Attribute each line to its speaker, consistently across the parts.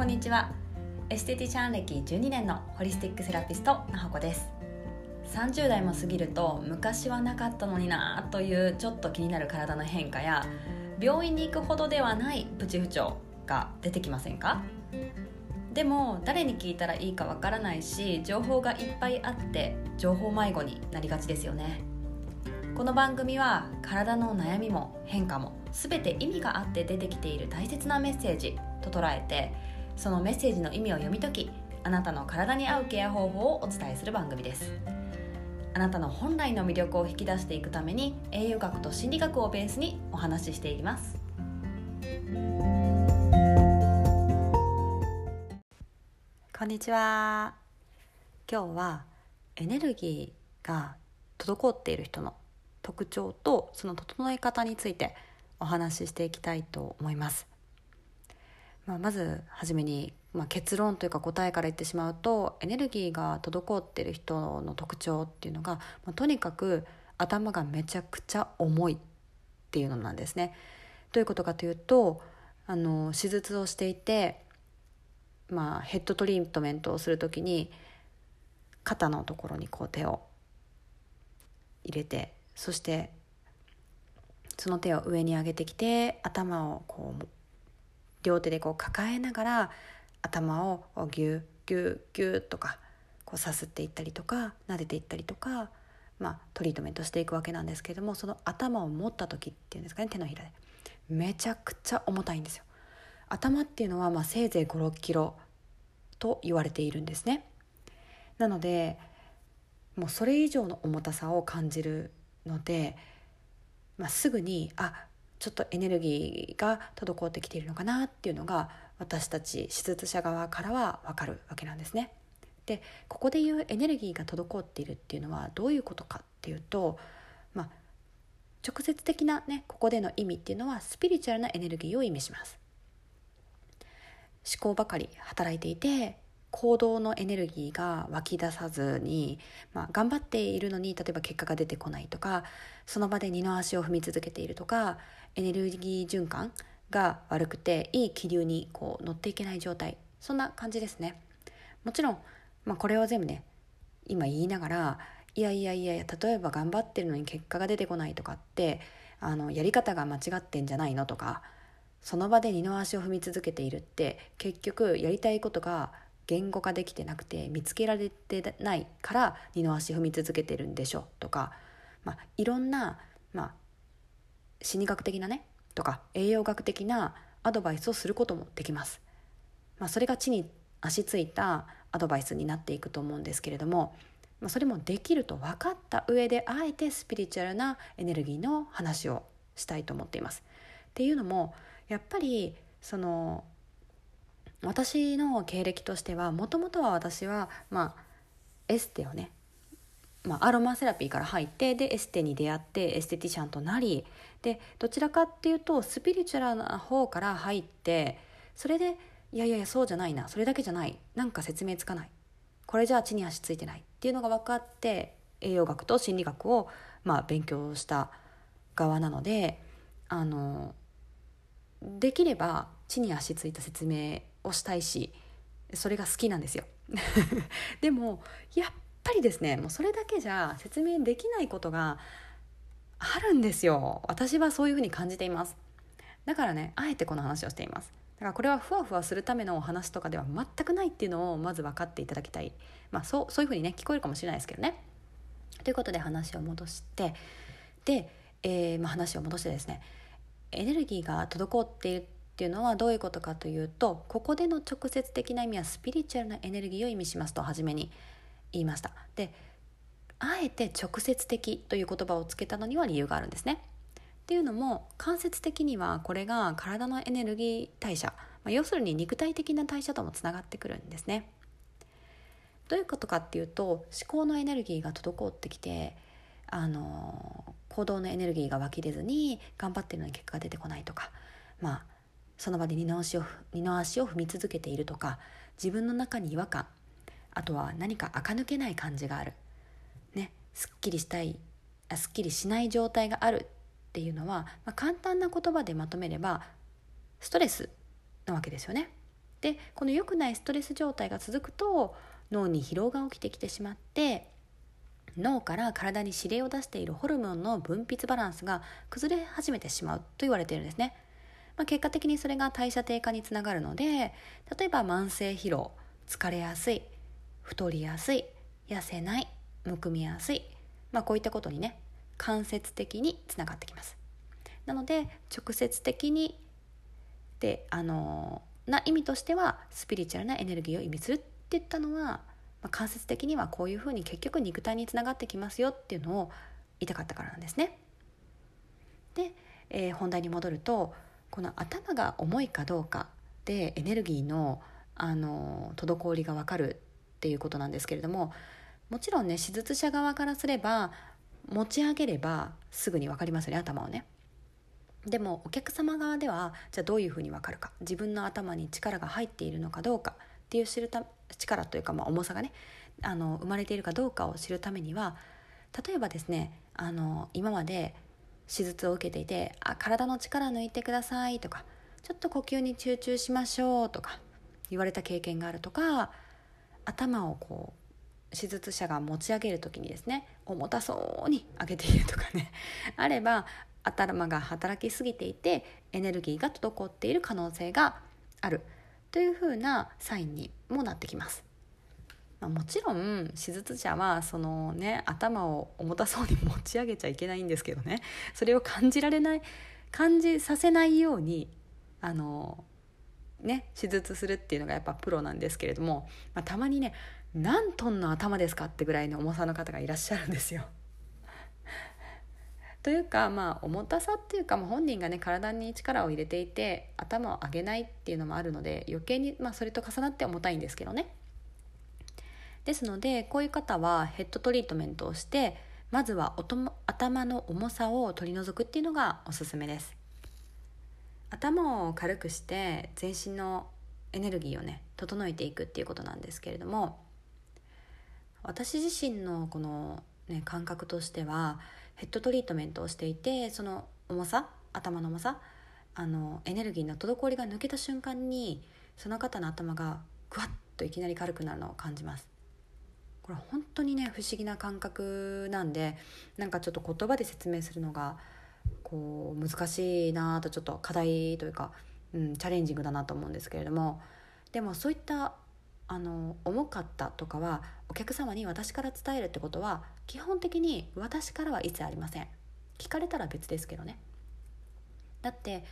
Speaker 1: こんにちは。エステティシャン歴12年のホリスティックセラピストなほこです。30代も過ぎると昔はなかったのになというちょっと気になる体の変化や病院に行くほどではないプチ不調が出てきませんか？でも誰に聞いたらいいかわからないし情報がいっぱいあって情報迷子になりがちですよね。この番組は体の悩みも変化も全て意味があって出てきている大切なメッセージと捉えてそのメッセージの意味を読み解きあなたの体に合うケア方法をお伝えする番組です。あなたの本来の魅力を引き出していくために栄養学と心理学をベースにお話ししていきます。こんにちは。今日はエネルギーが滞っている人の特徴とその整え方についてお話ししていきたいと思います。まあ、まず初めに、まあ、結論というか答えから言ってしまうとエネルギーが滞ってる人の特徴っていうのが、まあ、とにかく頭がめちゃくちゃ重いっていうのなんですね。どういうことかというとあの手術をしていて、まあ、ヘッドトリートメントをする時に肩のところにこう手を入れてそしてその手を上に上げてきて頭をこう両手でこう抱えながら頭をギュッギュッギュッとかこうさすっていったりとか撫でていったりとか、まあ、トリートメントしていくわけなんですけれどもその頭を持った時っていうんですかね手のひらでめちゃくちゃ重たいんですよ。頭っていうのはまあせいぜい56キロと言われているんですね。なのでもうそれ以上の重たさを感じるので、まあ、すぐにあちょっとエネルギーが滞ってきているのかなっていうのが私たち手術者側からは分かるわけなんですね。でここでいうエネルギーが滞っているっていうのはどういうことかっていうと、まあ、直接的なねここでの意味っていうのはスピリチュアルなエネルギーを意味します。思考ばかり働いていて行動のエネルギーが湧き出さずに、まあ、頑張っているのに例えば結果が出てこないとかその場で二の足を踏み続けているとかエネルギー循環が悪くていい気流にこう乗っていけない状態。そんな感じですね。もちろん、まあ、これを全部ね今言いながらいやいやいや例えば頑張ってるのに結果が出てこないとかってあのやり方が間違ってんじゃないのとかその場で二の足を踏み続けているって結局やりたいことが言語化できてなくて見つけられてないから二の足踏み続けてるんでしょとか、まあ、いろんな、まあ、心理学的なねとか栄養学的なアドバイスをすることもできます。まあ、それが地に足ついたアドバイスになっていくと思うんですけれども、まあ、それもできると分かった上であえてスピリチュアルなエネルギーの話をしたいと思っています。っていうのもやっぱりその私の経歴としてはもともとは私は、まあ、エステをね、まあ、アロマセラピーから入ってでエステに出会ってエステティシャンとなりでどちらかっていうとスピリチュアルな方から入ってそれでいやいやいやそうじゃないなそれだけじゃないなんか説明つかないこれじゃあ地に足ついてないっていうのが分かって栄養学と心理学を、まあ、勉強した側なのであのできれば地に足ついた説明をしたいしそれが好きなんですよ。でもやっぱりですねもうそれだけじゃ説明できないことがあるんですよ。私はそういうふうに感じています。だからねあえてこの話をしています。だからこれはふわふわするためのお話とかでは全くないっていうのをまず分かっていただきたい。まあそうそういうふうにね聞こえるかもしれないですけどね。ということで話を戻してで、えーまあ、話を戻してですねエネルギーが滞っているっていうのはどういうことかというとここでの直接的な意味はスピリチュアルなエネルギーを意味しますと初めに言いました。であえて直接的という言葉をつけたのには理由があるんですね。っていうのも間接的にはこれが体のエネルギー代謝、まあ、要するに肉体的な代謝ともつながってくるんですね。どういうことかっていうと思考のエネルギーが滞ってきてあの行動のエネルギーが湧き出ずに頑張ってるのに結果が出てこないとかまあその場で二の足を二の足を踏み続けているとか自分の中に違和感あとは何か垢抜けない感じがある、ね、すっきりしたいあすっきりしない状態があるっていうのは、まあ、簡単な言葉でまとめればストレスなわけですよね。でこの良くないストレス状態が続くと脳に疲労が起きてきてしまって脳から体に指令を出しているホルモンの分泌バランスが崩れ始めてしまうと言われているんですね。まあ、結果的にそれが代謝低下につながるので例えば慢性疲労疲れやすい太りやすい痩せないむくみやすい、まあ、こういったことにね間接的につながってきます。なので直接的にであのな意味としてはスピリチュアルなエネルギーを意味するって言ったのは、まあ、間接的にはこういうふうに結局肉体につながってきますよっていうのを言いたかったからなんですね。で、えー、本題に戻るとこの頭が重いかどうかでエネルギーのあの滞りが分かるっていうことなんですけれどももちろんね手術者側からすれば持ち上げればすぐに分かりますよね頭をね。でもお客様側ではじゃあどういうふうに分かるか自分の頭に力が入っているのかどうかっていう知るた力というか、まあ、重さがねあの生まれているかどうかを知るためには例えばですねあの今まで手術を受けていて「あ体の力抜いてください」とか「ちょっと呼吸に集中しましょう」とか言われた経験があるとか頭をこう手術者が持ち上げる時にですね重たそうに上げているとかね あれば頭が働きすぎていてエネルギーが滞っている可能性があるというふうなサインにもなってきます。まあ、もちろん手術者はそのね頭を重たそうに持ち上げちゃいけないんですけどねそれを感じられない感じさせないようにあのね手術するっていうのがやっぱプロなんですけれども、まあ、たまにね何トンの頭ですかってぐらいの重さの方がいらっしゃるんですよ。というかまあ重たさっていうか、まあ、本人がね体に力を入れていて頭を上げないっていうのもあるので余計に、まあ、それと重なって重たいんですけどね。ですのでこういう方はヘッドトリートメントをしてまずは頭の重さを取り除くっていうのがおすすめです。頭を軽くして全身のエネルギーをね整えていくっていうことなんですけれども私自身のこの、ね、感覚としてはヘッドトリートメントをしていてその重さ頭の重さあのエネルギーの滞りが抜けた瞬間にその方の頭がグワッといきなり軽くなるのを感じます。これ本当にね不思議な感覚なんでなんかちょっと言葉で説明するのがこう難しいなとちょっと課題というか、うん、チャレンジングだなと思うんですけれども。でもそういったあの重かったとかはお客様に私から伝えるってことは基本的に私からは一切ありません。聞かれたら別ですけどね。だって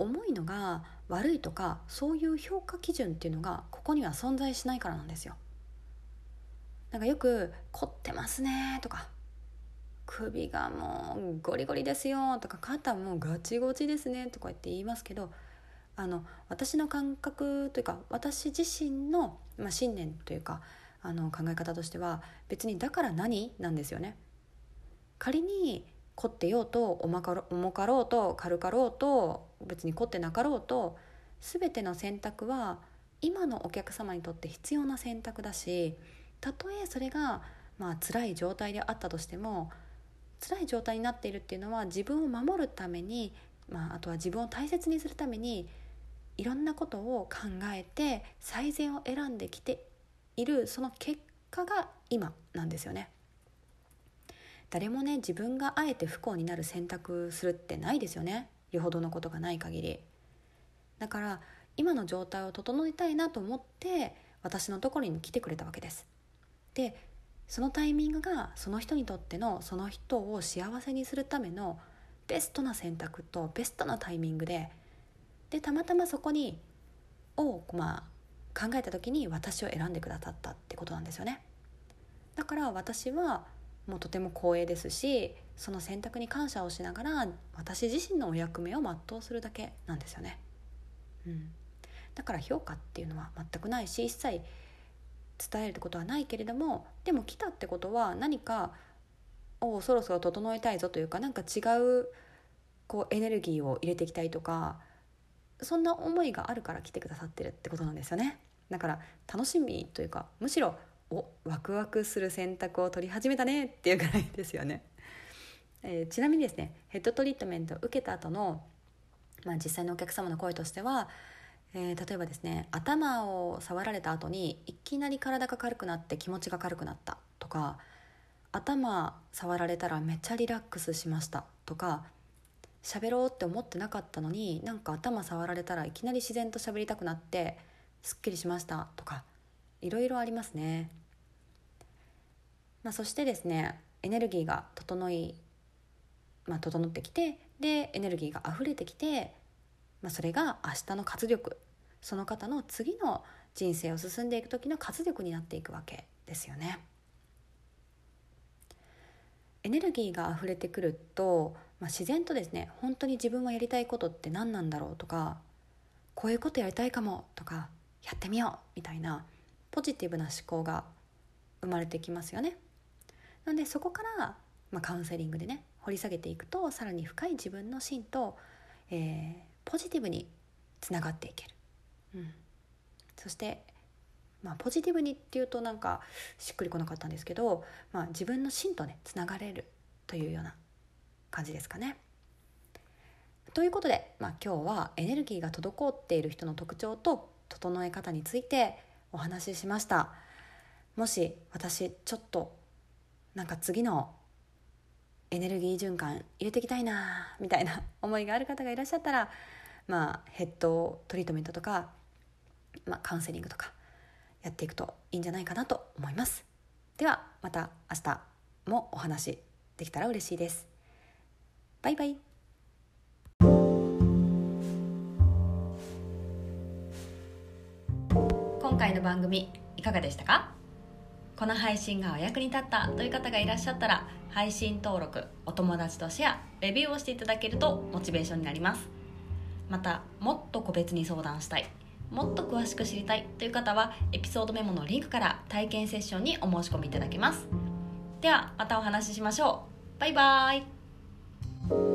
Speaker 1: 重いのが悪いとかそういう評価基準っていうのがここには存在しないからなんですよ。なんかよく「凝ってますね」とか「首がもうゴリゴリですよ」とか「肩もうガチゴチですね」とか言って言いますけどあの私の感覚というか私自身の、まあ、信念というかあの考え方としては別にだから何なんですよね。仮に凝ってようと重かろ重かろうと軽かろうと別に凝ってなかろうと全ての選択は今のお客様にとって必要な選択だしたとえそれがまあ辛い状態であったとしても辛い状態になっているっていうのは自分を守るために、まあ、あとは自分を大切にするためにいろんなことを考えて最善を選んできているその結果が今なんですよね。誰もね自分があえて不幸になる選択するってないですよね。よほどのことがない限り。だから今の状態を整えたいなと思って私のところに来てくれたわけです。でそのタイミングがその人にとってのその人を幸せにするためのベストな選択とベストなタイミングででたまたまそこにを、まあ、考えた時に私を選んでくださったってことなんですよね。だから私はもうとても光栄ですしその選択に感謝をしながら私自身のお役目を全うするだけなんですよね、うん、だから評価っていうのは全くないし一切伝えるってことはないけれどもでも来たってことは何かをそろそろ整えたいぞというか何か違うこうエネルギーを入れていきたいとかそんな思いがあるから来てくださってるってことなんですよね。だから楽しみというかむしろおワクワクする選択を取り始めたねっていうぐらいですよね、えー、ちなみにですねヘッドトリートメントを受けた後のまあ、実際のお客様の声としてはえー、例えばですね頭を触られた後にいきなり体が軽くなって気持ちが軽くなったとか頭触られたらめっちゃリラックスしましたとか喋ろうって思ってなかったのになんか頭触られたらいきなり自然と喋りたくなってすっきりしましたとかいろいろありますね、まあ、そしてですねエネルギーが整い、まあ、整ってきてでエネルギーが溢れてきて、まあ、それが明日の活力その方の次の人生を進んでいく時の活力になっていくわけですよね。エネルギーが溢れてくると、まあ、自然とですね本当に自分はやりたいことって何なんだろうとかこういうことやりたいかもとかやってみようみたいなポジティブな思考が生まれてきますよね。なんでそこから、まあ、カウンセリングでね掘り下げていくとさらに深い自分の芯と、えー、ポジティブにつながっていける。そしてまあ、ポジティブにっていうとなんかしっくりこなかったんですけど、まあ、自分の芯とねつながれるというような感じですかね。ということで、まあ、今日はエネルギーが滞っている人の特徴と整え方についてお話ししましたもし私ちょっとなんか次のエネルギー循環入れていきたいなみたいな思いがある方がいらっしゃったらまあヘッドトリートメントとか、まあ、カウンセリングとかやっていくといいんじゃないかなと思います。ではまた明日もお話できたら嬉しいです。バイバイ。今回の番組いかがでしたか？この配信がお役に立ったという方がいらっしゃったら配信登録お友達とシェアレビューをしていただけるとモチベーションになります。またもっと個別に相談したいもっと詳しく知りたいという方はエピソードメモのリンクから体験セッションにお申し込みいただけます。ではまたお話ししましょう。バイバーイ。